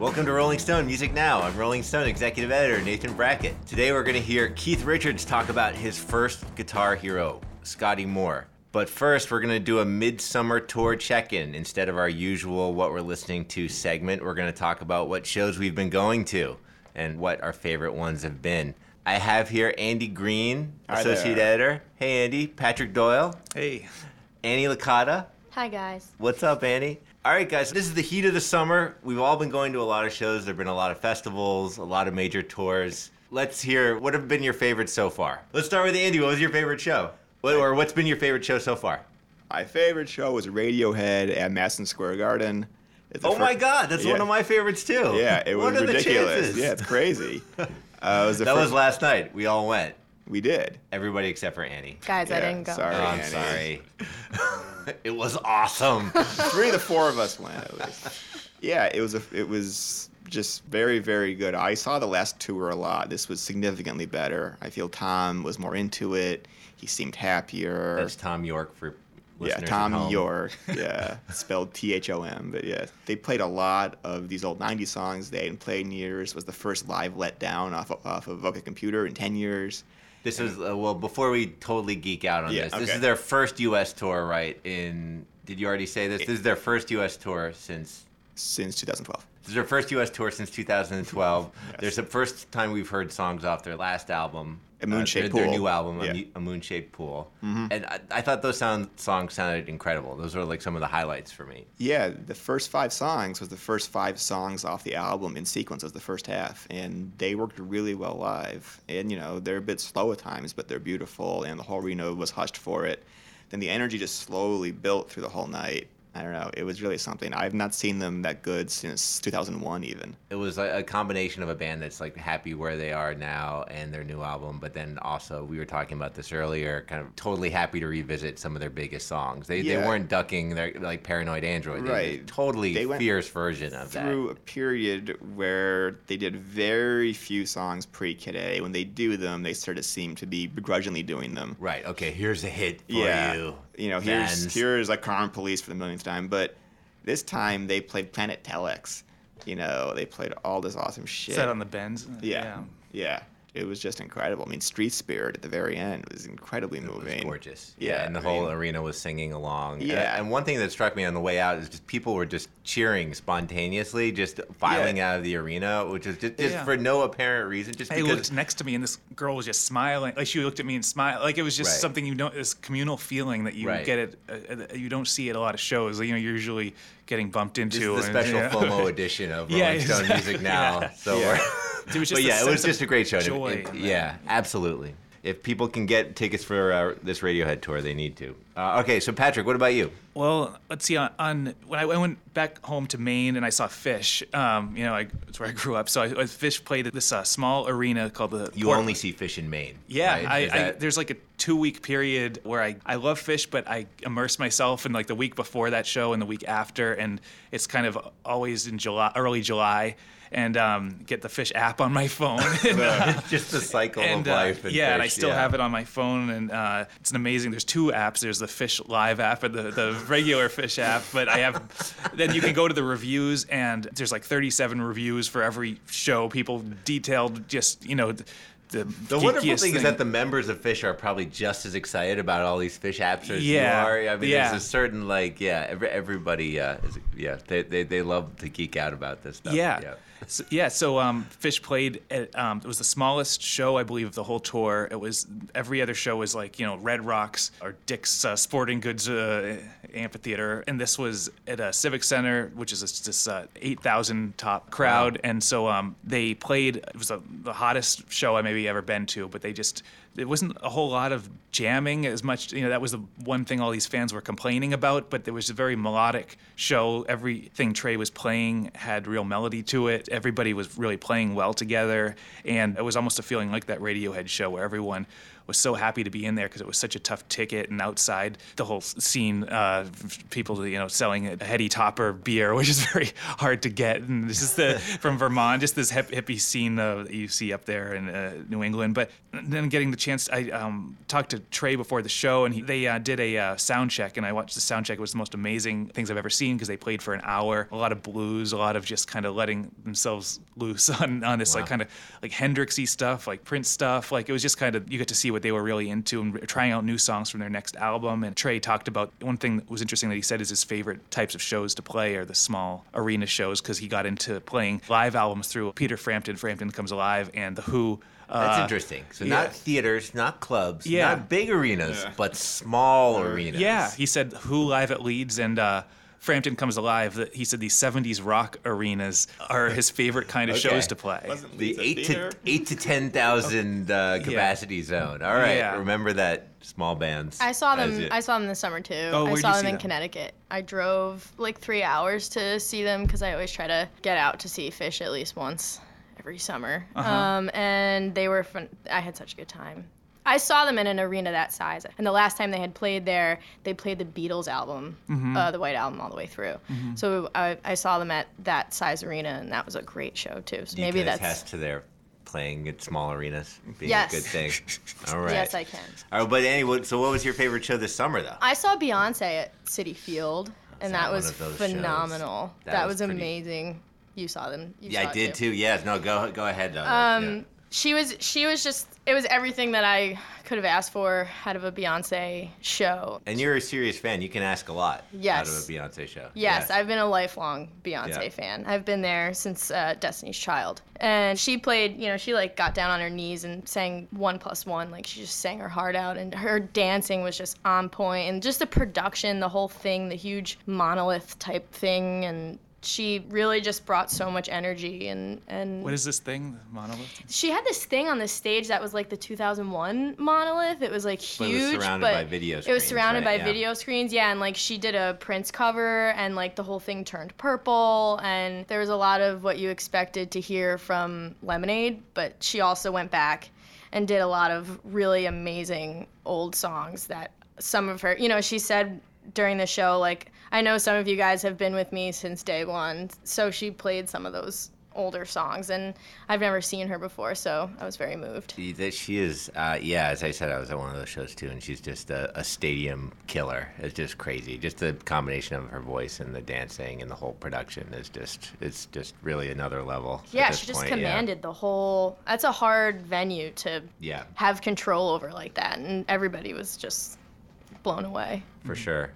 Welcome to Rolling Stone Music Now. I'm Rolling Stone executive editor Nathan Brackett. Today we're going to hear Keith Richards talk about his first guitar hero, Scotty Moore. But first, we're going to do a midsummer tour check in. Instead of our usual What We're Listening to segment, we're going to talk about what shows we've been going to and what our favorite ones have been. I have here Andy Green, Hi associate there. editor. Hey, Andy. Patrick Doyle. Hey. Annie Licata. Hi, guys. What's up, Annie? All right, guys, this is the heat of the summer. We've all been going to a lot of shows. There have been a lot of festivals, a lot of major tours. Let's hear what have been your favorites so far. Let's start with Andy. What was your favorite show? What, or what's been your favorite show so far? My favorite show was Radiohead at Madison Square Garden. Oh fir- my God, that's one of my favorites too. Yeah, it What was the ridiculous. Yeah, it's crazy. Uh, it was the that fir- was last night. We all went. We did. Everybody except for Annie. Guys, I Yeah, didn't go. sorry. Oh, I'm Annie. sorry. it was awesome. Three of the four of us went. At least. Yeah, it was a, it was just very very good. I saw the last tour a lot. This was significantly better. I feel Thom was more into it. He seemed happier. That's Thom Yorke for yeah, listeners at Thom home. Yorke. Yeah, spelled T H O M. But yeah, they played a lot of these old '90s songs they hadn't played in years. Was the first live letdown off of, off of OK Computer in ten years. This is uh, well before we totally geek out on Yeah, this. This okay. is their first U.S. tour, right? In did you already say this? This is their first U.S. tour since. Since 2012. This is their first U.S. tour since 2012. Yes. There's the first time we've heard songs off their last album, A Moon-Shaped their, their Pool. new album, A Yeah. A Moon-Shaped Pool, Mhm. and I, I thought those sound songs sounded incredible. Those were like some of the highlights for me. Yeah, the first five songs was the first five songs off the album in sequence as the first half, and they worked really well live. And you know they're a bit slow at times, but they're beautiful, and the whole arena was hushed for it. Then the energy just slowly built through the whole night. I don't know, it was really something. I've not seen them that good since 2001 even. It was a, combination of a band that's like happy where they are now and their new album, but then also we were talking about this earlier, kind of totally happy to revisit some of their biggest songs. They they weren't ducking their like Paranoid Android, They Right. totally They fierce version of that. through a period where they did very few songs pre-Kid A. When they do them, they sort of seem to be begrudgingly doing them. Right. Okay. Here's a hit for yeah. you. Know, here's fans. here's like Karma Police for the millionth time, but this time they played Planet Telex. You know, they played all this awesome shit. Set on the bends. yeah, yeah, It was just incredible. I mean, Street Spirit at the very end was incredibly It was moving. gorgeous. Yeah, Yeah, and the I whole mean- arena was singing along. And- Yeah. And, one thing that struck me on the way out is just people were just cheering spontaneously, just filing Yeah. out of the arena, which was just, just Yeah. for no apparent reason, just He because. looked next to me, and this girl was just smiling. Like she looked at me and smiled. Like it was just Right. something you know, this communal feeling that you Right. get it. Uh, you don't see at a lot of shows. You know, you're usually getting bumped This into. is the and- special yeah. FOMO edition of Yeah, Rolling Stone exactly. Music Now. Yeah. So Yeah. It was just but a yeah, it was just a great show. and it- it- yeah, absolutely. If people can get tickets for uh, this Radiohead tour, they need to. Uh, okay, so Patrick, what about you? Well, let's see. On, on when I, I went back home to Maine and I saw Phish, um, you know, I, that's where I grew up. So I, Phish played at this uh, small arena called the. You Port- only see Phish in Maine. Yeah, right? I, Is I, there's like a two week period where I, I love Phish, but I immerse myself in like the week before that show and the week after, and it's kind of always in July, early July, and um, get the Phish app on my phone. and, uh, it's just the cycle and, of uh, life. and yeah, and I still yeah. have it on my phone, and uh, it's an amazing. There's two apps. There's the Phish Live app and the, the regular Phish app. But I have, then you can go to the reviews, and there's like 37 reviews for every show. People detailed, just you know, the, the, wonderful geekiest thing, is that the members of Phish are probably just as excited about all these Phish apps as Yeah, you are. I mean, yeah. there's a certain like, yeah, every, everybody, uh, is, yeah, they, they they love to geek out about this stuff. Yeah. So, yeah, so um, Phish played at, um, it was the smallest show, I believe, of the whole tour. It was, every other show was like, you know, Red Rocks or Dick's uh, Sporting Goods uh, Amphitheater. And this was at a Civic Center, which is this, this uh, 8,000 top crowd. And so um, they played, it was a, the hottest show I maybe ever been to, but they just, it wasn't a whole lot of jamming as much. You know, that was the one thing all these fans were complaining about. But it was a very melodic show. Everything Trey was playing had real melody to it. Everybody was really playing well together, and it was almost a feeling like that Radiohead show where everyone was so happy to be in there because it was such a tough ticket and outside the whole scene uh, people you know selling a heady topper beer which is very hard to get. And this is the from vermont just this hip, hippie scene uh, that you see up there in uh, new england. But then getting the chance i um, talked to trey before the show and he, they uh, did a uh, sound check and i watched the sound check. It was the most amazing things i've ever seen because they played for an hour. A lot of blues a lot of just kind of letting themselves loose on, on this Wow. like kind of like hendrixy stuff like prince stuff. Like it was just kind of you get to see what they were really into and trying out new songs from their next album and trey talked about one thing that was interesting that he said is his favorite types of shows to play are the small arena shows because he got into playing live albums through peter frampton frampton comes alive and the who That's uh, interesting. So yeah. not theaters, not clubs, Yeah. not big arenas, Yeah. but small arenas. Yeah, he said Who live at Leeds and uh, Frampton Comes Alive. That he said these '70s rock arenas are his favorite kind of Okay. shows to play. Wasn't the Leeds a eight to eight to ten thousand uh, capacity zone. All right, Yeah. remember that small bands. I saw them. I saw them this summer too. Oh, I saw you them see in them? Connecticut. I drove like three hours to see them because I always try to get out to see Phish at least once every summer. Uh-huh. Um, and they were fun. I had such a good time. I saw them in an arena that size, and the last time they had played there, they played the Beatles album, Mm-hmm. uh, the White Album, all the way through. So I, I saw them at that size arena, and that was a great show too. So you maybe can that's attest to their playing at small arenas being Yes. a good thing. All right. yes, I can. All right, but anyway, so what was your favorite show this summer, though? I saw Beyonce at Citi Field, and that that was of those shows? phenomenal. That That, was was, pretty- amazing. You saw them. You yeah, saw I it did too. Yes. No, go go ahead. Though. Um, Yeah. She was she was just it was everything that I could have asked for out of a Beyonce show. And you're a serious fan. You can ask a lot out of a Beyonce show. Yes, I've been a lifelong Beyonce Yeah. fan. I've been there since uh, Destiny's Child. And she played, you know, she like got down on her knees and sang one plus one. Like she just sang her heart out. And her dancing was just on point. And just the production, the whole thing, the huge monolith type thing. And she really just brought so much energy. And, and What is this thing, the monolith? she had this thing on the stage that was like the 2001 monolith. It was like But it huge, was surrounded by video It was surrounded right? by Yeah. video screens, yeah. And like she did a Prince cover, and like the whole thing turned purple, and there was a lot of what you expected to hear from Lemonade, but she also went back and did a lot of really amazing old songs that some of her, you know, she said during the show like I know some of you guys have been with me since day one, so she played some of those older songs, and I've never seen her before, so I was very moved. She- That she is, uh, yeah. As I said, I was at one of those shows too, and she's just a, a stadium killer. It's just crazy. Just the combination of her voice and the dancing and the whole production is just, it's just really another level. Yeah, she just point, yeah. commanded the whole. That's a hard venue to Yeah, have control over like that, and everybody was just blown away. for sure.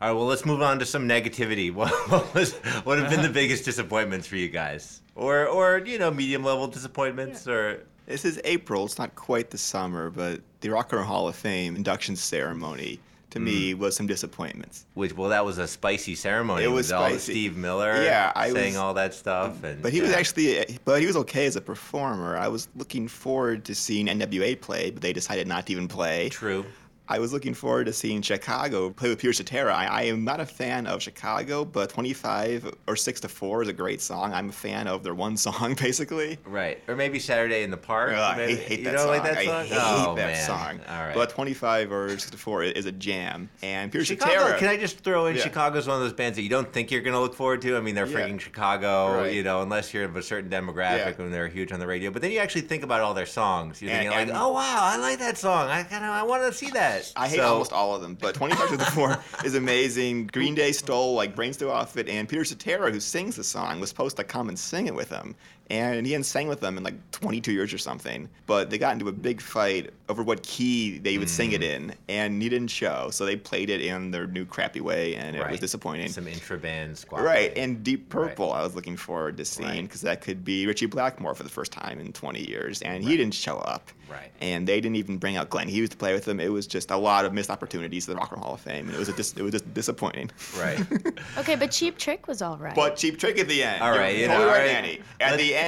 All right, well, let's move on to some negativity. What, what was, what have been the biggest disappointments for you guys, or, or you know, medium level disappointments, or This is April. It's not quite the summer, but the Rock and Roll Hall of Fame induction ceremony to me hmm. was some disappointments. which? Well, that was a spicy ceremony. It was with all spicy. Steve Miller, Yeah, I saying was- all that stuff, and But he was actually, but he was okay as a performer. I was looking forward to seeing NWA play, but they decided not to even play. true. I was looking forward to seeing Chicago play with Peter Cetera. I, I am not a fan of Chicago, but 25 or 6 to 4 is a great song. I'm a fan of their one song, basically. Right, or maybe Saturday in the Park. Ugh, I hate, that don't song. like that I hate oh, that man. song. All right. But 25 or 64 is a jam. And Peter Chicago, Cetera. can I just throw in Yeah. Chicago's one of those bands that you don't think you're going to look forward to? I mean, they're Yeah. freaking Chicago, Right. you know, unless you're of a certain demographic Yeah. when they're huge on the radio. But then you actually think about all their songs. You're And- thinking like, oh wow, I like that song. I kind of I want to see that. I hate So- almost all of them, but 25 to the 4 is amazing. Green Day stole like Brains to Outfit, and Peter Cetera, who sings the song, was supposed to come and sing it with them. And he hadn't sang with them in like 22 years or something. But they got into a big fight over what key they would sing Mm. it in, and he didn't show. So they played it in their new crappy way, and it Right. was disappointing. Some intra-band squad. Right, play. and Deep Purple, I was looking forward to seeing Right. because that could be Ritchie Blackmore for the first time in 20 years, and he didn't show up. Right. And they didn't even bring out Glenn Hughes to play with them. It was just a lot of missed opportunities to the Rock and Roll Hall of Fame, and it was a dis- it was just disappointing. right. Okay, but Cheap Trick was all right. But Cheap Trick at the end. All You're right, you know, all right. Annie. At the end,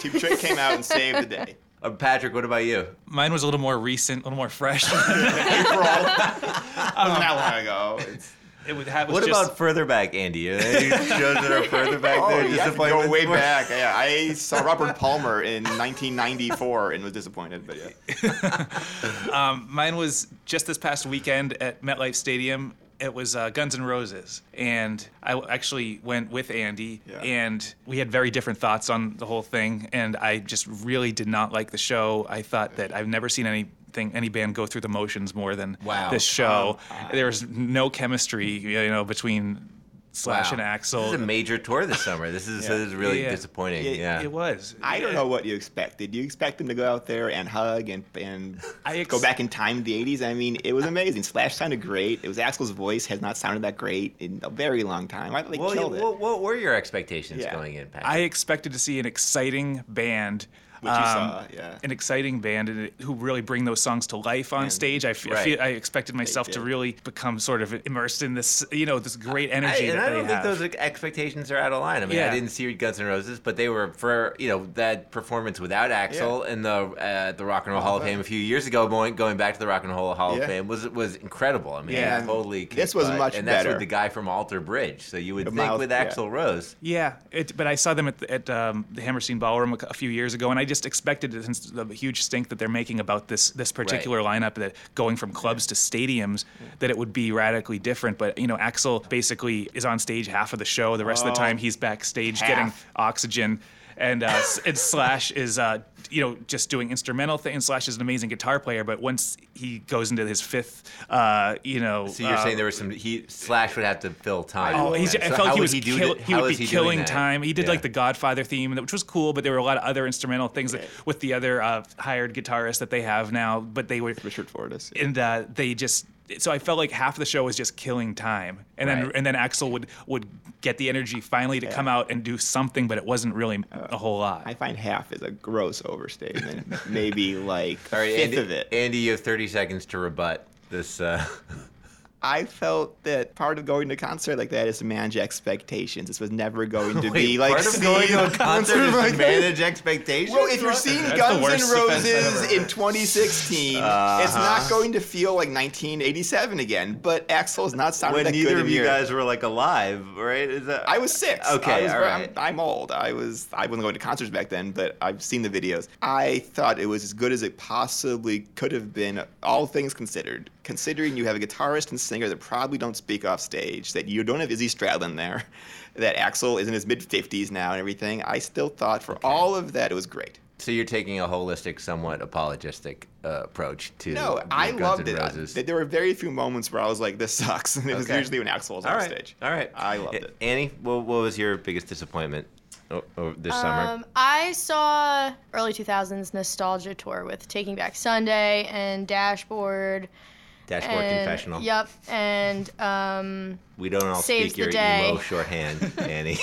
Cheap Trick came out and saved the day. Uh, Patrick, what about you? Mine was a little more recent, a little more fresh. April. that wasn't long ago. It's, it would have. What just, about further back, Andy? Are there any shows that are further back oh, there? you have to go way for? back. Yeah, I saw Robert Palmer in 1994 and was disappointed, but yeah. Um, mine was just this past weekend at MetLife Stadium. It was uh, Guns N' Roses, and I actually went with Andy, Yeah. and we had very different thoughts on the whole thing. And I just really did not like the show. I thought that I've never seen anything, any band go through the motions more than Wow. this show. there was no chemistry, you know, between Slash Wow. and Axl. This is a major tour this summer. This is, this is really Yeah. disappointing. Yeah, Yeah. It was. I don't know what you expected. Do you expect them to go out there and hug and and I ex- go back in time to the 80s? I mean, it was amazing. Slash sounded great. It was Axl's voice has not sounded that great in a very long time. I thought they Well, killed it. what, what were your expectations Yeah. going in, Patrick? I expected to see an exciting band. Which you saw, yeah. An exciting band and who really bring those songs to life on And- stage. I, f- I Right. feel, I expected myself to really become sort of immersed in this, you know, this great I, energy and that I don't think have. those expectations are out of line. I mean, I didn't see Guns N' Roses, but they were for you know that performance without Axl in the uh, the Rock and Roll Hall of Fame. Fame a few years ago. Going going back to the Rock and Roll Hall Yeah. of Fame was was incredible. I mean, Yeah. yeah, totally. This was butt. much and that's better. with the guy from Alter Bridge. So you would A think mouth- with yeah. Axl Rose. Yeah, it, but I saw them at, the- at um, the Hammerstein Ballroom a, a few years ago, and I just expected, since the huge stink that they're making about this this particular lineup, that going from clubs to stadiums, that it would be radically different. But you know, Axl basically is on stage half of the show. The rest of the Oh, time, he's backstage getting oxygen. And, uh, and Slash is, uh, you know, just doing instrumental things. Slash is an amazing guitar player, but once he goes into his fifth, uh, you know, So you're uh, saying there was some he Slash would have to fill time. Oh, he's, So I felt like he would was he kill, he would be he killing time. He did Yeah. like the Godfather theme, which was cool, but there were a lot of other instrumental things that, with the other uh, hired guitarists that they have now. But they were Richard Fortus. and uh, they just so I felt like half of the show was just killing time, and then and then Axl would would get the energy finally to come out and do something, but it wasn't really a whole lot. I find half is a gross overstatement. Maybe like a All right, fifth Andy, of it. Andy, you have 30 seconds to rebut this. Uh, I felt that part of going to a concert like that is to manage expectations. This was never going to be Wait, like part of going to a concert is to like manage expectations. Well, if you're seeing That's Guns N' Roses in 2016, uh-huh. it's not going to feel like 1987 again. But Axl is not sounding when that neither good of you guys were like alive, right? Is that I was six. Okay, was, all right. I'm, I'm old. I was. I wasn't going to concerts back then, but I've seen the videos. I thought it was as good as it possibly could have been, all things considered. Considering you have a guitarist and singer that probably don't speak off stage, that you don't have Izzy Stradlin there, that Axl is in his mid 50s now and everything. I still thought for all of that it was great. So you're taking a holistic, somewhat apologistic uh, approach to No, I Guns loved N' it. Roses. I- There were very few moments where I was like, "This sucks," and it was usually when Axl was all on right, stage. all right. I loved it. Annie, what, what was your biggest disappointment o- o- this summer? Um, I saw early 2000s nostalgia tour with Taking Back Sunday and Dashboard. Dashboard and, confessional. Yep, and um, We don't all speak your day. emo shorthand, Annie.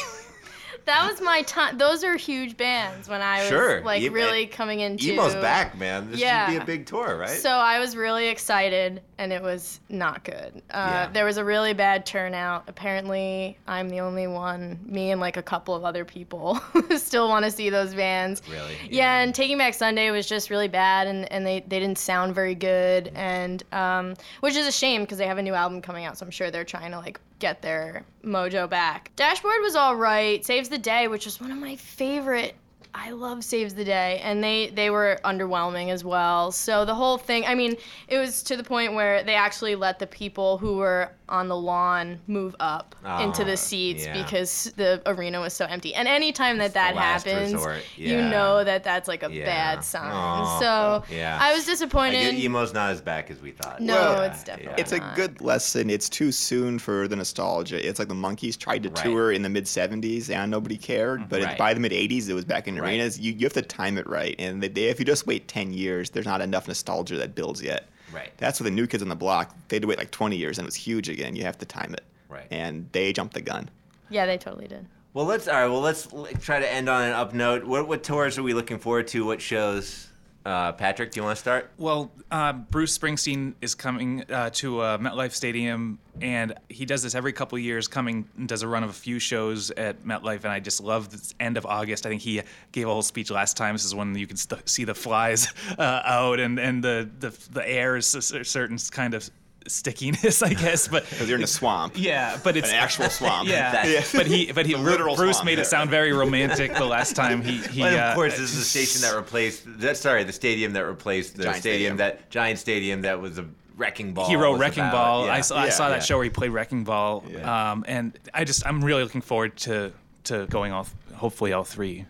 that was my time. Those are huge bands when I was Sure, like em- really coming into. Emo's back, man. This Yeah. should be a big tour, right? So I was really excited, and it was not good. Uh, Yeah. There was a really bad turnout. Apparently, I'm the only one, me and like a couple of other people, still want to see those bands. Really? Yeah, Yeah. and Taking Back Sunday was just really bad, and, and they, they didn't sound very good, and um, which is a shame because they have a new album coming out, so I'm sure they're trying to like get their mojo back. Dashboard was all right. Saves the Day, which was one of my favorite. I love Saves the Day, and they they were underwhelming as well. So the whole thing, I mean, it was to the point where they actually let the people who were on the lawn move up into the ah, seats yeah. because the arena was so empty. And anytime that that happens, resort, you know that that's like a Yeah. bad sign. Aw. so Yeah. I was disappointed. get emo's not as back as we thought. No, Well, it's definitely It's a good lesson. It's too soon for the nostalgia. It's like the Monkees tried to Right. tour in the mid 70s and nobody cared, but Right. by the mid 80s it was back in Right. Arenas. You, you have to time it right. And they, if you just wait 10 years, there's not enough nostalgia that builds yet. Right. That's what the new kids on the block, they had to wait like 20 years and it was huge again. You have to time it. Right. And they jumped the gun. yeah, they totally did. Well, let's all right. Well, let's try to end on an up note. What what tours are we looking forward to? What shows Uh, Patrick, do you want to start? Well, uh, Bruce Springsteen is coming uh, to uh, MetLife Stadium, and he does this every couple years. Coming and does a run of a few shows at MetLife, and I just love this end of August. I think he gave a whole speech last time. This is when you can st- see the flies uh, out, and and the the the air is a certain kind of stickiness, I guess. But Because you're in a swamp. yeah, but it's An actual swamp. Yeah, That's- but he but he The literal Bruce swamp. made it sound very romantic the last time he he. Well, uh, of course, this is the station that replaced. That, sorry, the stadium that replaced the Giant stadium, stadium. that giant stadium that was a wrecking ball. he wrote Wrecking about. Ball. Yeah. I saw, I Yeah, saw that yeah. show where he played Wrecking Ball, Yeah. um, and I just I'm really looking forward to to going all hopefully all three.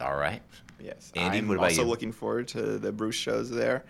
All right. Yes. Andy, I'm what about also you? looking forward to the Bruce shows there,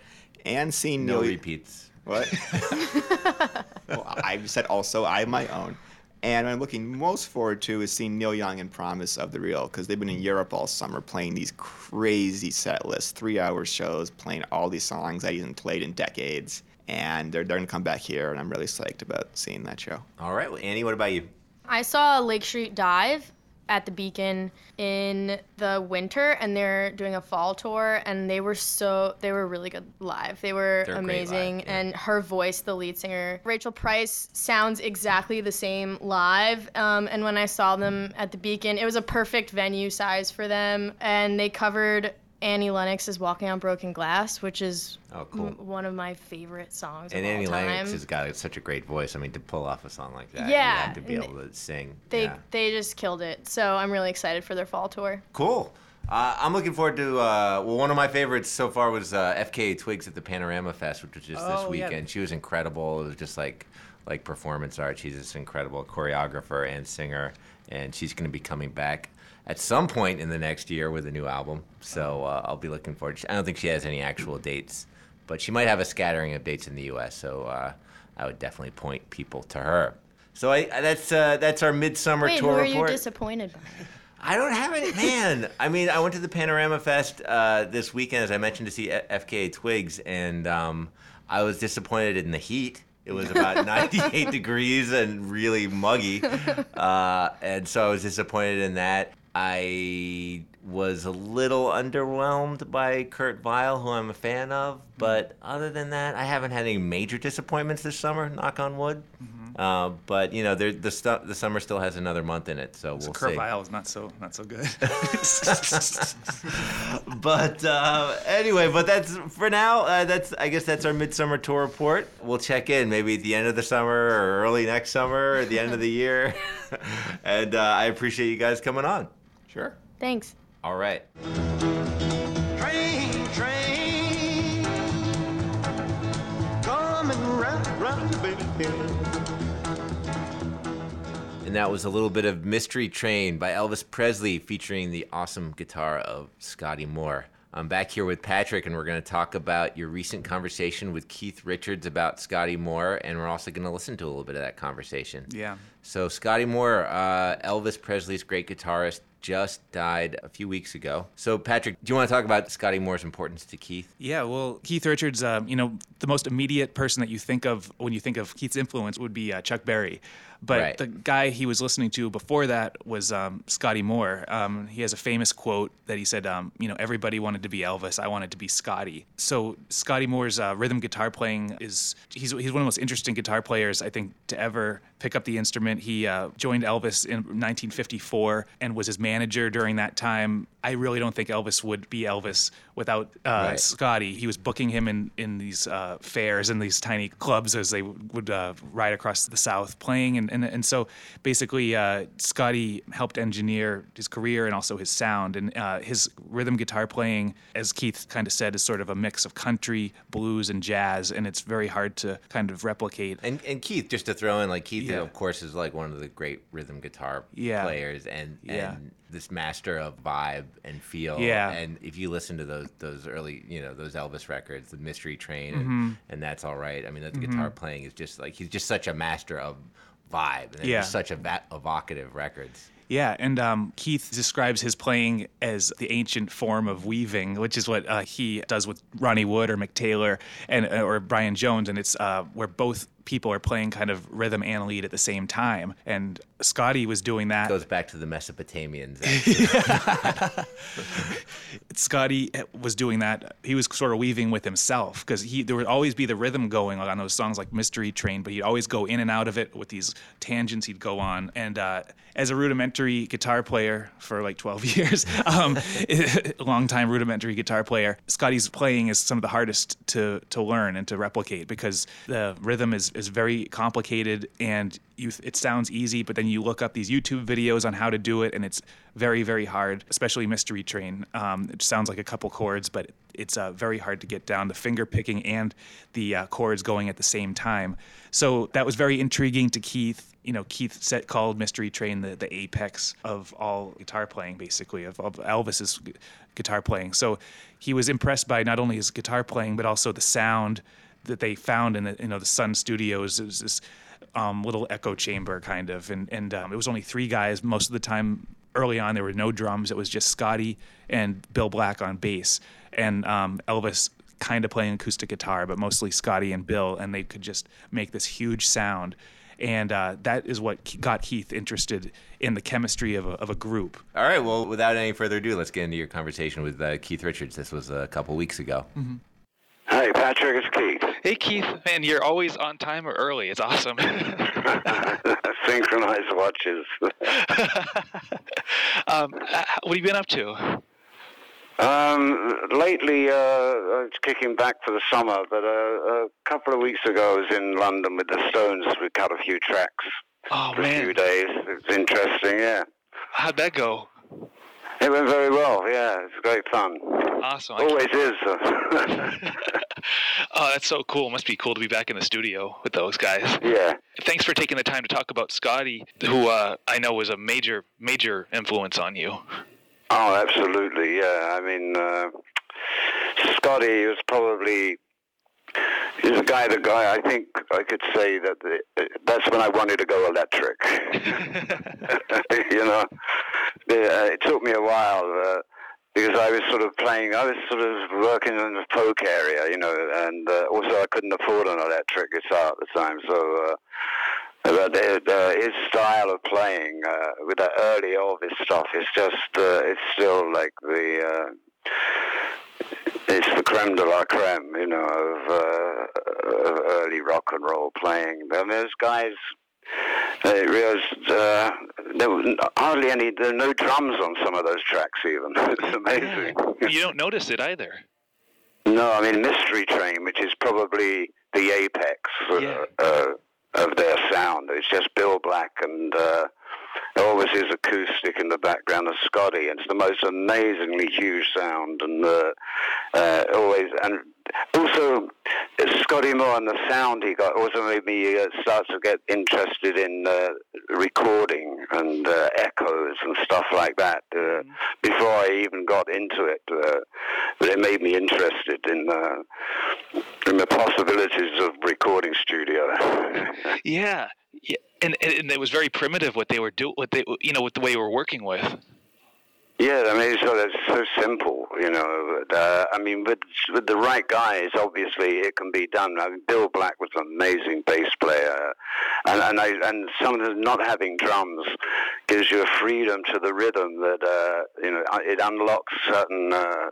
and seeing No Neil. repeats. What? well, I said also I have my own. And what I'm looking most forward to is seeing Neil Young and Promise of the Real because they've been in Europe all summer playing these crazy set lists, three hour shows, playing all these songs I haven't played in decades. And they're, they're going to come back here, and I'm really psyched about seeing that show. All right. Well, Andy, what about you? I saw Lake Street Dive at the Beacon in the winter, and they're doing a fall tour, and they were so they were really good live. They were They're amazing, live, yeah. and her voice, the lead singer Rachel Price, sounds exactly the same live. Um, and when I saw them at the Beacon, it was a perfect venue size for them, and they covered. Annie Lennox is "Walking on Broken Glass," which is Oh, cool. m- one of my favorite songs And of Annie all time. Lennox has got such a great voice. I mean, to pull off a song like that, Yeah, you have to be and able to sing. they yeah. they just killed it. So I'm really excited for their fall tour. Cool. Uh, I'm looking forward to. Uh, well, one of my favorites so far was uh, FKA Twigs at the Panorama Fest, which was just this Oh, yeah. weekend. She was incredible. It was just like like performance art. She's this incredible choreographer and singer, and she's going to be coming back at some point in the next year with a new album. So uh, I'll be looking forward. To, I don't think she has any actual dates, but she might have a scattering of dates in the U.S. So uh, I would definitely point people to her. So I, that's uh, that's our midsummer Wait, who tour are you disappointed by? I don't have any, man. I mean, I went to the Panorama Fest uh, this weekend, as I mentioned, to see F- FKA Twigs, and um, I was disappointed in the heat. It was about 98 degrees and really muggy, uh, and so I was disappointed in that. I was a little underwhelmed by Kurt Vile, who I'm a fan of, but other than that, I haven't had any major disappointments this summer. Knock on wood. Uh, but you know, the stu- the summer still has another month in it, so we'll Kurt see. Vile is not so not so good. But uh, anyway, but that's for now. Uh, that's I guess that's our midsummer tour report. We'll check in maybe at the end of the summer or early next summer or the end of the year. and uh, I appreciate you guys coming on. Sure. Thanks. All right. Train, train, coming round, round, baby. And that was a little bit of Mystery Train by Elvis Presley featuring the awesome guitar of Scotty Moore. I'm back here with Patrick, and we're going to talk about your recent conversation with Keith Richards about Scotty Moore, and we're also going to listen to a little bit of that conversation. yeah. So, Scotty Moore, uh, Elvis Presley's great guitarist, just died a few weeks ago. So, Patrick, do you want to talk about Scotty Moore's importance to Keith? Yeah, well, Keith Richards, um, you know, the most immediate person that you think of when you think of Keith's influence would be uh, Chuck Berry. But Right. the guy he was listening to before that was um, Scotty Moore. Um, he has a famous quote that he said, um, you know, everybody wanted to be Elvis. I wanted to be Scotty. So Scotty Moore's uh, rhythm guitar playing is, he's, he's one of the most interesting guitar players, I think, to ever pick up the instrument. He uh, joined Elvis in 1954 and was his manager during that time. I really don't think Elvis would be Elvis without uh, Right. Scotty. He was booking him in in these uh, fairs and these tiny clubs as they would, would uh, ride across the South playing, and and, and so basically uh, Scotty helped engineer his career and also his sound and uh, his rhythm guitar playing, as Keith kind of said, is sort of a mix of country, blues, and jazz, and it's very hard to kind of replicate. And, and Keith, just to throw in, like Keith, Yeah. of course, is like one of the great rhythm guitar Yeah. players, and Yeah. and this master of vibe and feel. Yeah. And if you listen to those those early, you know, those Elvis records, the Mystery Train, Mm-hmm. and, and that's all right. I mean, that guitar playing is just like he's just such a master of vibe, and Yeah. such eva- evocative records. Yeah, and um, Keith describes his playing as the ancient form of weaving, which is what uh, he does with Ronnie Wood or Mick Taylor and uh, or Brian Jones, and it's uh, where both people are playing kind of rhythm and lead at the same time. And Scotty was doing that. Goes back to the Mesopotamians. Scotty was doing that. He was sort of weaving with himself because he there would always be the rhythm going on those songs like Mystery Train, but he'd always go in and out of it with these tangents he'd go on. And uh, as a rudimentary guitar player for like 12 years, um, a long time rudimentary guitar player, Scotty's playing is some of the hardest to to learn and to replicate because the rhythm is is very complicated and you it sounds easy, but then you look up these YouTube videos on how to do it, and it's very very hard. Especially Mystery Train, um, it sounds like a couple chords, but it's uh, very hard to get down the finger picking and the uh, chords going at the same time. So that was very intriguing to Keith. You know, Keith set called Mystery Train the, the apex of all guitar playing, basically, of, of Elvis's guitar playing. So he was impressed by not only his guitar playing, but also the sound that they found in the you know the Sun Studios. It was this um, little echo chamber kind of, and and um, it was only three guys most of the time. Early on, there were no drums. It was just Scotty and Bill Black on bass, and um, Elvis kind of playing acoustic guitar, but mostly Scotty and Bill, and they could just make this huge sound. And uh, that is what got Keith interested in the chemistry of a, of a group. All right, well, without any further ado, let's get into your conversation with uh, Keith Richards. This was a couple weeks ago. Hey, Patrick, it's Keith. Hey Keith, man, you're always on time or early. It's awesome. Synchronized watches. um, uh, what have you been up to? um, lately, uh, I was kicking back for the summer, but uh, a couple of weeks ago, I was in London with the Stones. We cut a few tracks Oh for a few man, days. It's interesting, yeah. how'd that go? It went very well, yeah. It's great fun. Awesome. Always is. Oh, that's so cool. Must be cool to be back in the studio with those guys. yeah. Thanks for taking the time to talk about Scotty, who uh, I know was a major, major influence on you. Oh, absolutely. Yeah. I mean, uh, Scotty was probably he's a guy. The guy. I think I could say that the, that's when I wanted to go electric. you know, it took me a while. Uh, because I was sort of playing, I was sort of working in the folk area, you know, and uh, also I couldn't afford an electric guitar at the time, so uh, but his style of playing uh, with that early Elvis stuff is just uh, it's still like the uh, it's the creme de la creme, you know, of, uh, of early rock and roll playing. Mean, those guys. They realized uh, there were hardly any, there were no drums on some of those tracks. Even it's amazing. you don't notice it either. No, I mean Mystery Train, which is probably the apex uh, Yeah. uh, of their sound. It's just Bill Black and uh, always is acoustic in the background of Scotty. It's the most amazingly huge sound, and uh, uh, always and also Scotty Moore and the sound he got also made me uh, start to get interested in uh, recording and uh, echoes and stuff like that. Uh, before I even got into it, uh, but it made me interested in uh, in the possibilities of recording studio. Yeah. And, and it was very primitive what they were do what they you know what the way you were working with. Yeah, I mean, so that's so simple, you know. Uh, I mean, with with the right guys, obviously it can be done. I mean, Bill Black was an amazing bass player, and and I and some of the not having drums gives you a freedom to the rhythm that uh, you know it unlocks certain uh,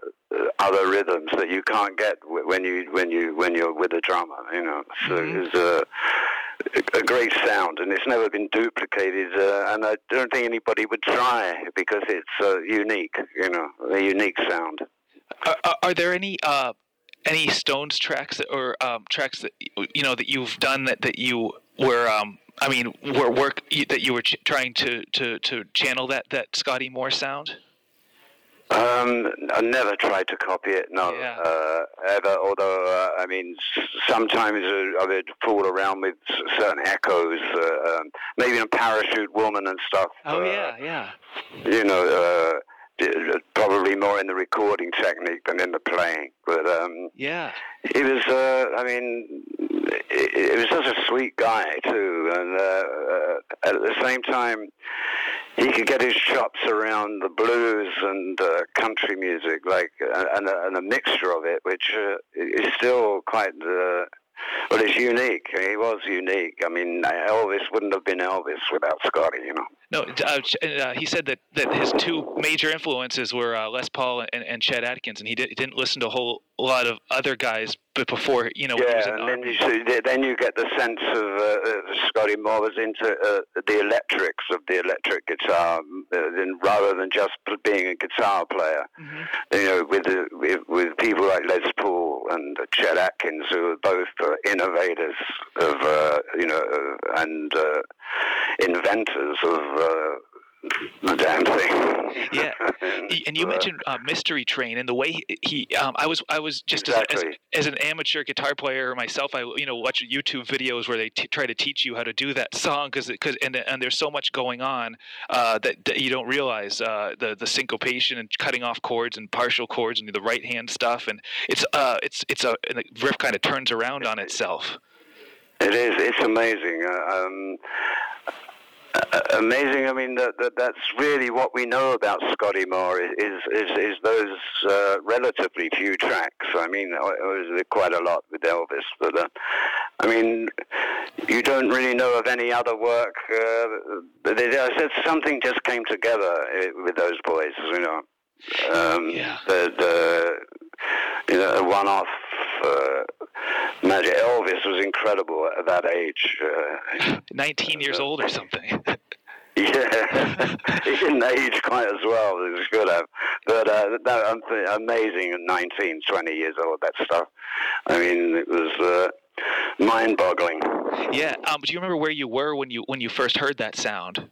other rhythms that you can't get when you when you when you're with a drummer. You know, so it's a a great sound, and it's never been duplicated. Uh, and I don't think anybody would try because it's uh, unique. You know, a unique sound. Are, are, there any uh, any Stones tracks or um, tracks that you know that you've done that, that you were um, I mean were work that you were ch- trying to, to, to channel that that Scotty Moore sound? Um, I never tried to copy it, no, Yeah. uh, ever. Although, uh, I mean, sometimes uh, I would fool around with certain echoes, uh, um, maybe in Parachute Woman and stuff. Oh uh, yeah, yeah. You know, uh, probably more in the recording technique than in the playing. But um, Yeah. he was, uh, I mean, he, was such a sweet guy too, and uh, uh, at the same time, he could get his chops around the blues and uh, country music, like uh, and, a, and a mixture of it, which uh, is still quite. Uh, well, it's unique. He was unique. I mean, Elvis wouldn't have been Elvis without Scotty, you know. No, uh, uh, he said that, that his two major influences were uh, Les Paul and, and Chet Atkins, and he did, didn't listen to a whole lot of other guys but before, you know, when he was Yeah, and then the you see, then you get the sense of uh, uh, Scotty Moore was into uh, the electrics of the electric guitar, uh, than, rather than just being a guitar player. You know, with, with with people like Les Paul and Chet Atkins, who are both uh, innovators of uh, you know and uh, inventors of. Uh, the damn thing. Yeah, and you uh, mentioned uh, Mystery Train and the way he. he um, I was I was just as, as, as an amateur guitar player myself. I you know watch YouTube videos where they t- try to teach you how to do that song because because and and there's so much going on uh, that, that you don't realize uh, the the syncopation and cutting off chords and partial chords and the right hand stuff and it's uh it's it's a and the riff kind of turns around on itself. It is. It's amazing. Uh, um, uh, amazing. I mean, that, that that's really what we know about Scotty Moore is is, is those uh, relatively few tracks. I mean, it was quite a lot with Elvis, but uh, I mean, you don't really know of any other work. Uh, they, I said something just came together uh, with those boys. You know, um, Yeah. the, the you know, a one-off. Uh, Magic Elvis was incredible at that age. Uh, 19 years old or something. yeah, he didn't age quite as well as he should have. But uh, that, um, amazing at 19, 20 years old, that stuff. I mean, it was uh, mind-boggling. yeah. Um, do you remember where you were when you when you first heard that sound?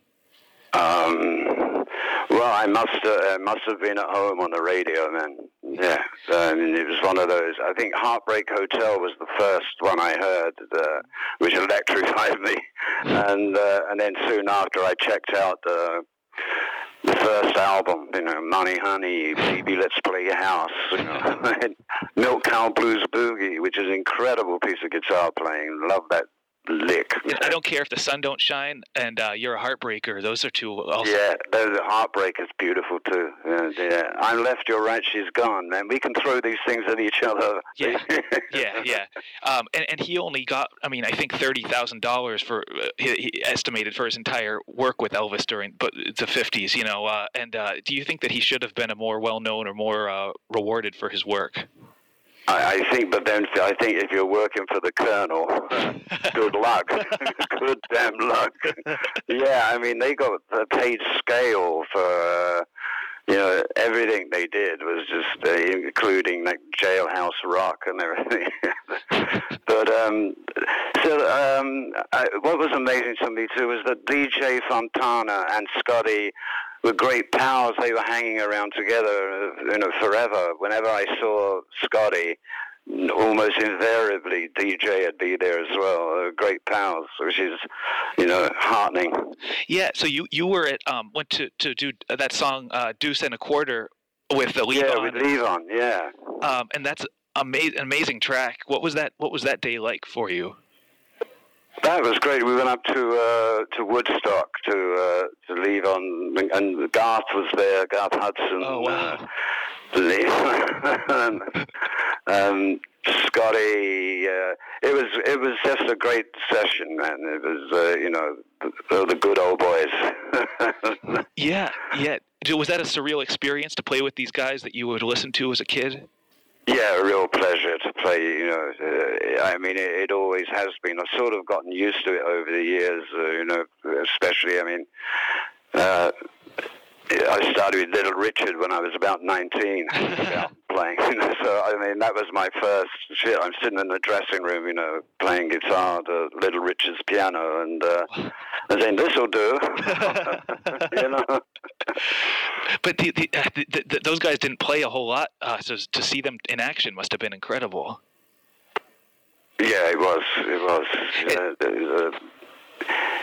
Um, well, I must uh, I must have been at home on the radio then. Yeah, I mean, it was one of those. I think Heartbreak Hotel was the first one I heard, uh, which electrified me, and uh, and then soon after I checked out uh, the first album, you know, Money Honey, Baby Let's Play Your House, you know, Milk Cow Blues Boogie, which is an incredible piece of guitar playing. Love that lick. I don't care if the sun don't shine and uh, you're a heartbreaker. Those are two also. Yeah, the heartbreak is beautiful too. Yeah, yeah. I'm left, you're right, she's gone, man. We can throw these things at each other. Yeah, yeah, yeah. Um, and, and he only got, I mean, I think thirty thousand dollars for uh, he, he estimated for his entire work with Elvis during, but the fifties, you know. Uh, and uh, do you think that he should have been a more well-known or more uh, rewarded for his work? I, I think, but then I think if you're working for the colonel, good luck. good damn luck. yeah, I mean, they got a paid scale for. Uh, you know, everything they did was just, uh, including like Jailhouse Rock and everything. but um, so um, I, what was amazing to me too was that DJ Fontana and Scotty were great pals. They were hanging around together, uh, you know, forever. Whenever I saw Scotty, almost invariably DJ would be there as well. Uh, great pals, which is, you know, heartening. Yeah. So you you were at um went to to do that song uh, Deuce and a Quarter with the lead yeah, with Levon, yeah. um, and that's amazing amazing track. What was that? What was that day like for you? That was great. We went up to uh, to Woodstock to uh, to Levon, and Garth was there. Garth Hudson. Oh, wow. Uh, leave. um, Scotty. Uh, it was it was just a great session, man. It was uh, you know the, the good old boys. Yeah, yeah. Was that a surreal experience to play with these guys that you would listen to as a kid? Yeah, a real pleasure to play. You know, uh, I mean, it, it always has been. I've sort of gotten used to it over the years. Uh, you know, especially. I mean, uh, I started with Little Richard when I was about 19, about playing. You know, so I mean, that was my first shit. I'm sitting in the dressing room, you know, playing guitar to Little Richard's piano, and uh, and saying, "This'll do." you know. But the, the, uh, the, the, those guys didn't play a whole lot, uh, so to see them in action must have been incredible. Yeah, it was. It was. It uh,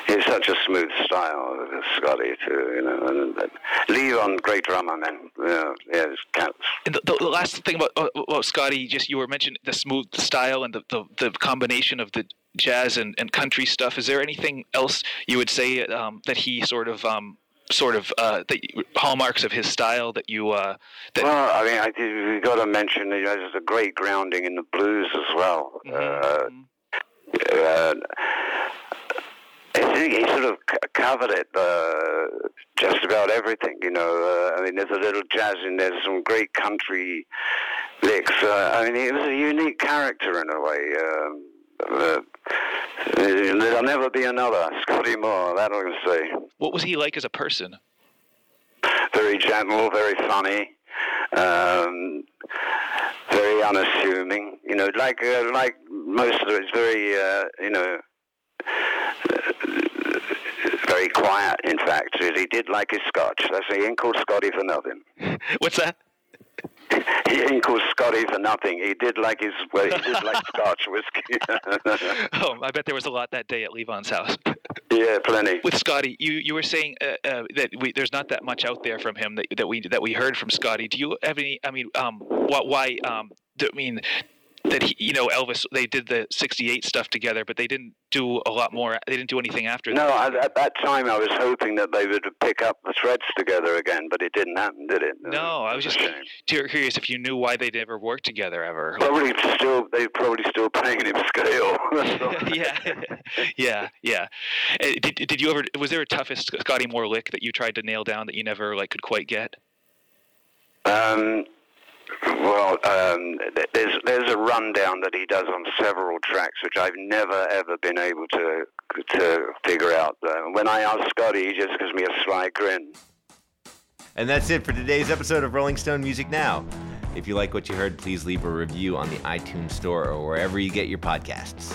he's such a smooth style, Scotty, too. You know, and uh, Levon, great drummer, man. Yeah, yeah, his cats. And the, the, last thing about, uh, about Scotty, just you were mentioning the smooth style and the, the, the combination of the jazz and, and country stuff. Is there anything else you would say um, that he sort of um, sort of uh, the hallmarks of his style that you uh, that Well, I mean, I did, we got to mention you know, there's a great grounding in the blues as well. Mm-hmm. Uh, uh, I think he sort of covered it, uh, just about everything. You know, uh, I mean, there's a little jazz in there, some great country licks. Uh, I mean, he was a unique character in a way. Um, uh, there'll never be another Scotty Moore. That I can say. what was he like as a person? very gentle, very funny, um, very unassuming. You know, like uh, like most of it, it's very uh, you know. Very quiet, in fact. He did like his scotch. That's he ain't called Scotty for nothing. What's that? He ain't called Scotty for nothing. He did like his well, he did like Scotch whiskey. Oh, I bet there was a lot that day at Levon's house. yeah, plenty. With Scotty, you, you were saying uh, uh, that we, there's not that much out there from him that, that we that we heard from Scotty. Do you have any? I mean, um, what, why? Um, I mean, that he, you know, Elvis. They did the '68 stuff together, but they didn't do a lot more. They didn't do anything after No, that. at, at that time I was hoping that they would pick up the threads together again, but it didn't happen, did it? No, I was just curious if you knew why they never worked together ever. Probably still, they're probably still paying him scale. yeah, yeah, yeah. Uh, Did, did you ever? Was there a toughest Scotty Moore lick that you tried to nail down that you never like could quite get? Um, well, um, there's there's a rundown that he does on several tracks, which I've never ever been able to to figure out. When I ask Scotty, he just gives me a sly grin. And that's it for today's episode of Rolling Stone Music Now. If you like what you heard, please leave a review on the iTunes Store or wherever you get your podcasts.